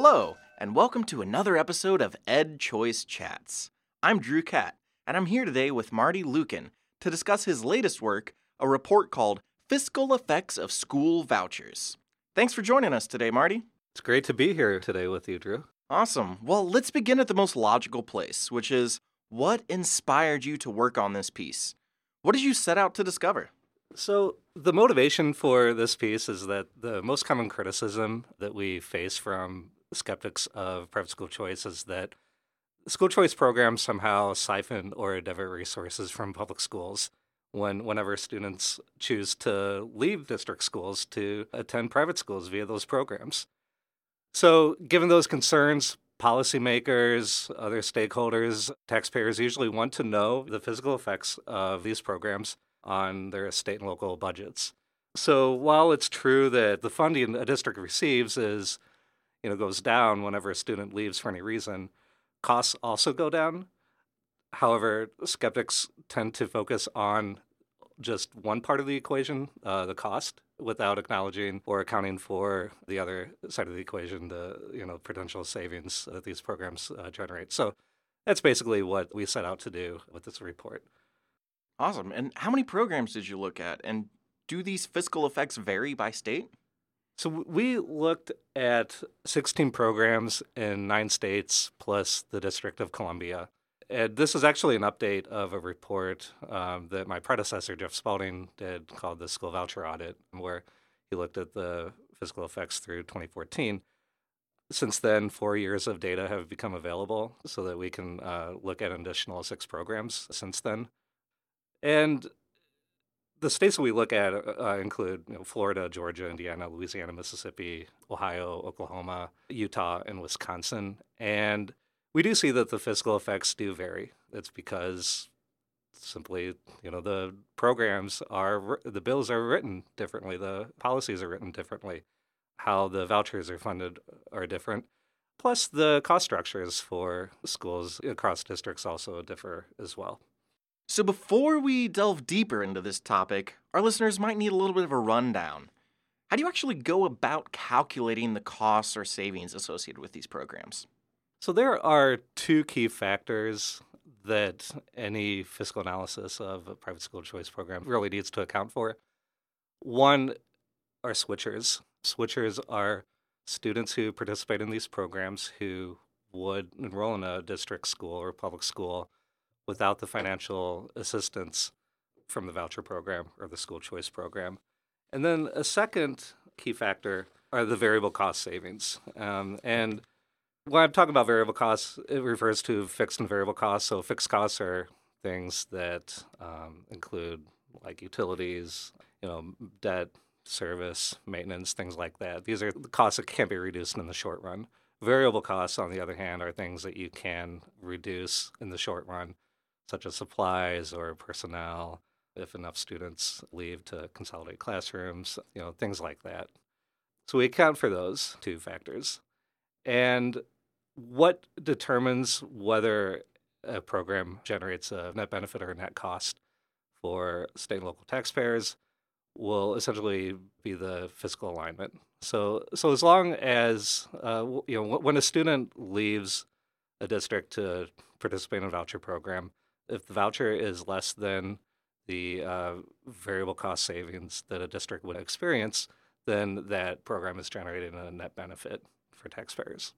Hello, and welcome to another episode of Ed Choice Chats. I'm Drew Catt, and I'm here today with Marty Lueken to discuss his latest work, a report called Fiscal Effects of School Vouchers. Thanks for joining us today, Marty. It's great to be here today with you, Drew. Awesome. Well, let's begin at the most logical place, which is what inspired you to work on this piece? What did you set out to discover? So, the motivation for this piece is that the most common criticism that we face from skeptics of private school choice is that school choice programs somehow siphon or divert resources from public schools when whenever students choose to leave district schools to attend private schools via those programs. So, given those concerns, policymakers, other stakeholders, taxpayers usually want to know the fiscal effects of these programs on their state and local budgets. So while it's true that the funding a district receives is, you know, goes down whenever a student leaves for any reason, costs also go down. However, skeptics tend to focus on just one part of the equation, uh, the cost, without acknowledging or accounting for the other side of the equation, the you know potential savings that these programs uh, generate. So that's basically what we set out to do with this report. Awesome. And how many programs did you look at? And do these fiscal effects vary by state? So we looked at 16 programs in nine states plus the District of Columbia. And this is actually an update of a report um, that my predecessor, Jeff Spalding, did called the School Voucher Audit, where he looked at the fiscal effects through 2014. Since then, four years of data have become available so that we can uh, look at additional six programs since then. And the states that we look at uh, include you know, Florida, Georgia, Indiana, Louisiana, Mississippi, Ohio, Oklahoma, Utah, and Wisconsin. And we do see that the fiscal effects do vary. It's because simply, you know, the programs are, the bills are written differently, the policies are written differently, how the vouchers are funded are different. Plus, the cost structures for schools across districts also differ as well. So, before we delve deeper into this topic, our listeners might need a little bit of a rundown. How do you actually go about calculating the costs or savings associated with these programs? So, there are two key factors that any fiscal analysis of a private school choice program really needs to account for. One are switchers. Switchers are students who participate in these programs who would enroll in a district school or public school without the financial assistance from the voucher program or the school choice program. And then a second key factor are the variable cost savings. Um, and when I'm talking about variable costs, it refers to fixed and variable costs. So fixed costs are things that um, include like utilities, you know, debt, service, maintenance, things like that. These are the costs that can't be reduced in the short run. Variable costs, on the other hand, are things that you can reduce in the short run such as supplies or personnel, if enough students leave to consolidate classrooms, you know, things like that. So we account for those two factors. And what determines whether a program generates a net benefit or a net cost for state and local taxpayers will essentially be the fiscal alignment. So, so as long as uh, you know when a student leaves a district to participate in a voucher program, if the voucher is less than the uh, variable cost savings that a district would experience, then that program is generating a net benefit for taxpayers.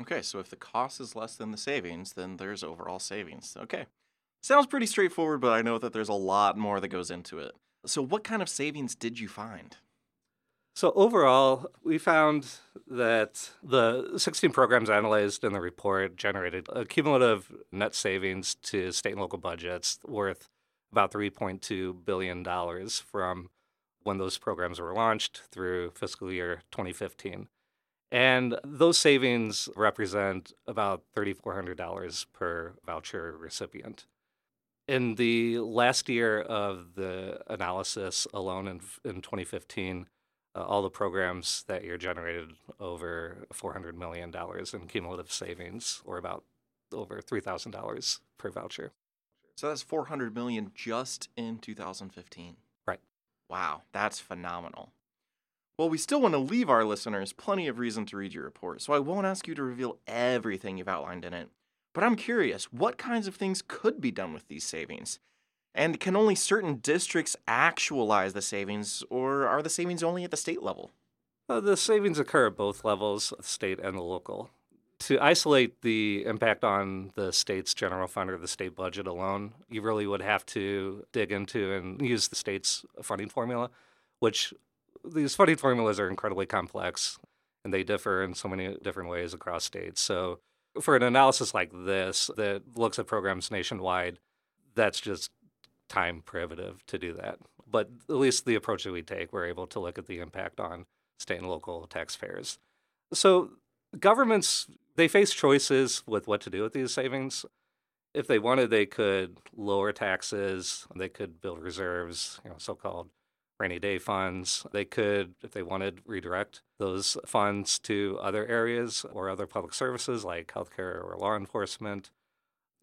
Okay, so if the cost is less than the savings, then there's overall savings. Okay. Sounds pretty straightforward, but I know that there's a lot more that goes into it. So, what kind of savings did you find? So, overall, we found that the 16 programs analyzed in the report generated a cumulative net savings to state and local budgets worth about $3.2 billion from when those programs were launched through fiscal year 2015. And those savings represent about $3,400 per voucher recipient. In the last year of the analysis alone in, in 2015, uh, all the programs that year generated over $400 million in cumulative savings, or about over $3,000 per voucher. So that's 400 million just in 2015. Right. Wow, that's phenomenal. Well, we still want to leave our listeners plenty of reason to read your report, so I won't ask you to reveal everything you've outlined in it. But I'm curious, what kinds of things could be done with these savings? And can only certain districts actualize the savings, or are the savings only at the state level? Uh, the savings occur at both levels, state and the local. To isolate the impact on the state's general fund or the state budget alone, you really would have to dig into and use the state's funding formula, which these funding formulas are incredibly complex and they differ in so many different ways across states. So, for an analysis like this that looks at programs nationwide, that's just time prohibitive to do that. But at least the approach that we take, we're able to look at the impact on state and local taxpayers. So, governments they face choices with what to do with these savings. If they wanted, they could lower taxes. They could build reserves, you know, so-called rainy day funds. They could, if they wanted, redirect those funds to other areas or other public services like healthcare or law enforcement,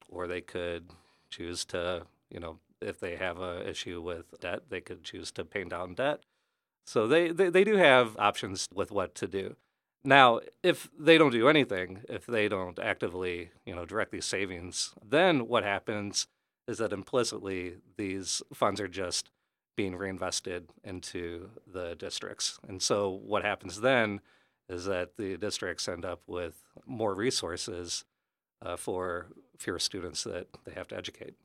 or they could choose to, you know, if they have a issue with debt, they could choose to pay down debt. So they, they, they do have options with what to do. Now, if they don't do anything, if they don't actively, you know, direct these savings, then what happens is that implicitly these funds are just being reinvested into the districts. And so what happens then is that the districts end up with more resources uh, for fewer students that they have to educate.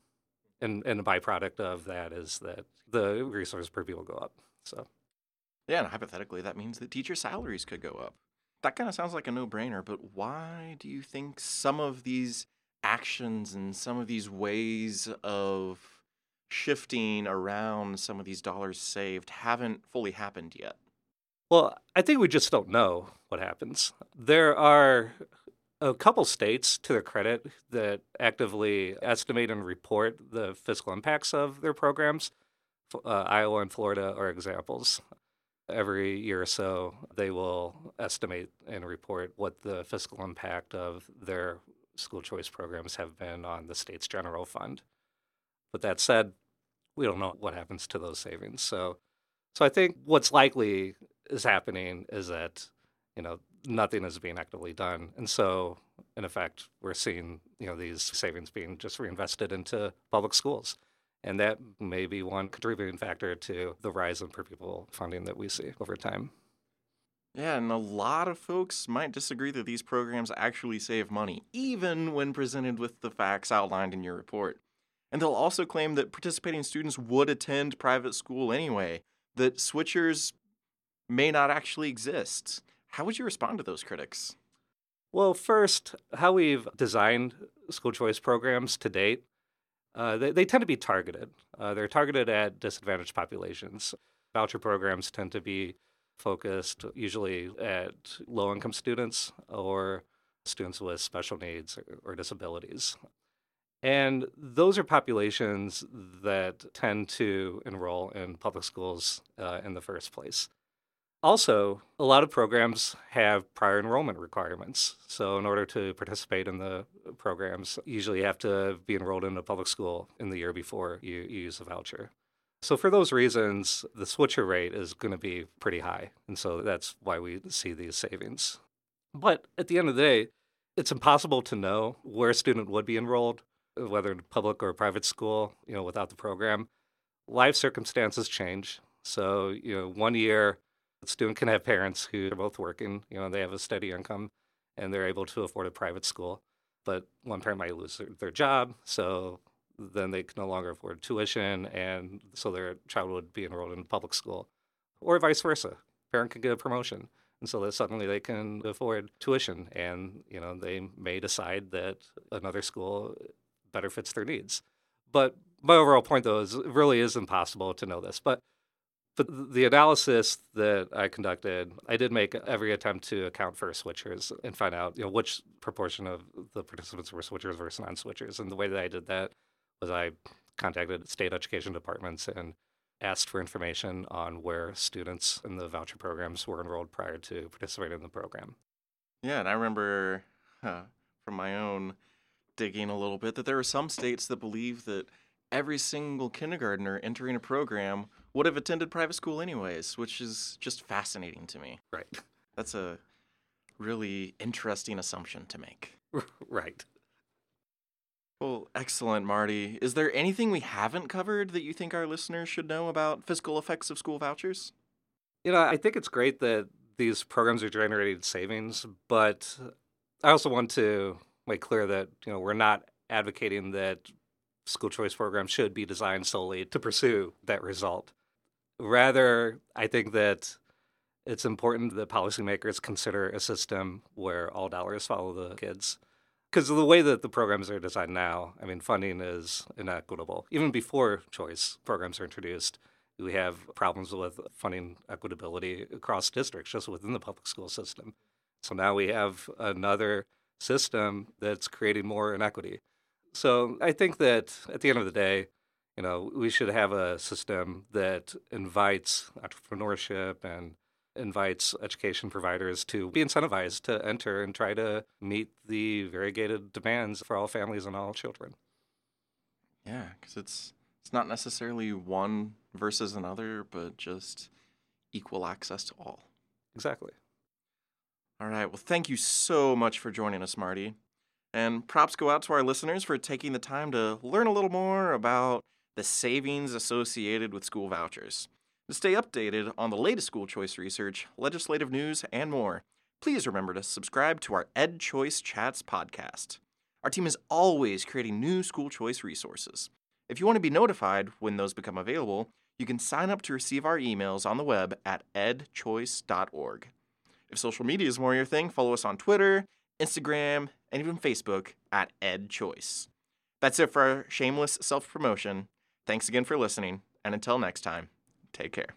And, and the byproduct of that is that the resources per pupil go up. So, yeah, and hypothetically, that means that teacher salaries could go up. That kind of sounds like a no brainer, but why do you think some of these actions and some of these ways of shifting around some of these dollars saved haven't fully happened yet? Well, I think we just don't know what happens. There are a couple states, to their credit, that actively estimate and report the fiscal impacts of their programs. Uh, Iowa and Florida are examples. Every year or so, they will estimate and report what the fiscal impact of their school choice programs have been on the state's general fund. But that said, we don't know what happens to those savings. So, so I think what's likely is happening is that you know nothing is being actively done, and so in effect we're seeing you know these savings being just reinvested into public schools, and that may be one contributing factor to the rise in per pupil funding that we see over time. Yeah, and a lot of folks might disagree that these programs actually save money, even when presented with the facts outlined in your report. And they'll also claim that participating students would attend private school anyway, that switchers may not actually exist. How would you respond to those critics? Well, first, how we've designed school choice programs to date, uh, they, they, tend to be targeted. Uh, they're targeted at disadvantaged populations. Voucher programs tend to be focused usually at low income students or students with special needs or, disabilities. And those are populations that tend to enroll in public schools uh, in the first place. Also, a lot of programs have prior enrollment requirements. So, in order to participate in the programs, usually you have to be enrolled in a public school in the year before you, you use a voucher. So, for those reasons, the switcher rate is going to be pretty high. And so that's why we see these savings. But at the end of the day, it's impossible to know where a student would be enrolled whether in public or private school, you know, without the program. Life circumstances change. So, you know, one year student can have parents who are both working, you know, they have a steady income and they're able to afford a private school. But one parent might lose their, their job, so then they can no longer afford tuition, and so their child would be enrolled in public school. Or vice versa. Parent can get a promotion and so that suddenly they can afford tuition and you know they may decide that another school better fits their needs. But my overall point, though, is it really is impossible to know this. But but the analysis that I conducted, I did make every attempt to account for switchers and find out, you know, which proportion of the participants were switchers versus non-switchers. And the way that I did that was I contacted state education departments and asked for information on where students in the voucher programs were enrolled prior to participating in the program. Yeah, and I remember from my own digging a little bit that there are some states that believe that every single kindergartner entering a program would have attended private school anyways, which is just fascinating to me. Right. That's a really interesting assumption to make. right. Well, excellent, Marty. Is there anything we haven't covered that you think our listeners should know about fiscal effects of school vouchers? You know, I think it's great that these programs are generating savings, but I also want to make clear that, you know, we're not advocating that school choice programs should be designed solely to pursue that result. Rather, I think that it's important that policymakers consider a system where all dollars follow the kids. Because the way that the programs are designed now, I mean, funding is inequitable. Even before choice programs are introduced, we have problems with funding equitability across districts, just within the public school system. So now we have another system that's creating more inequity. So I think that at the end of the day, you know, we should have a system that invites entrepreneurship and invites education providers to be incentivized to enter and try to meet the variegated demands for all families and all children. Yeah, because it's it's not necessarily one versus another, but just equal access to all. Exactly. All right. Well, thank you so much for joining us, Marty. And props go out to our listeners for taking the time to learn a little more about the savings associated with school vouchers. To stay updated on the latest school choice research, legislative news, and more, please remember to subscribe to our Ed Choice Chats podcast. Our team is always creating new school choice resources. If you want to be notified when those become available, you can sign up to receive our emails on the web at edchoice.org. If social media is more your thing, follow us on Twitter, Instagram, and even Facebook at edchoice. That's it for our shameless self promotion. Thanks again for listening, and until next time, take care.